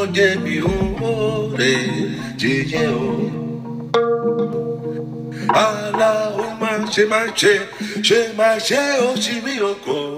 Itele osuno jebi umore jeje o. Ala uma she ma she she ma she o shimi oko.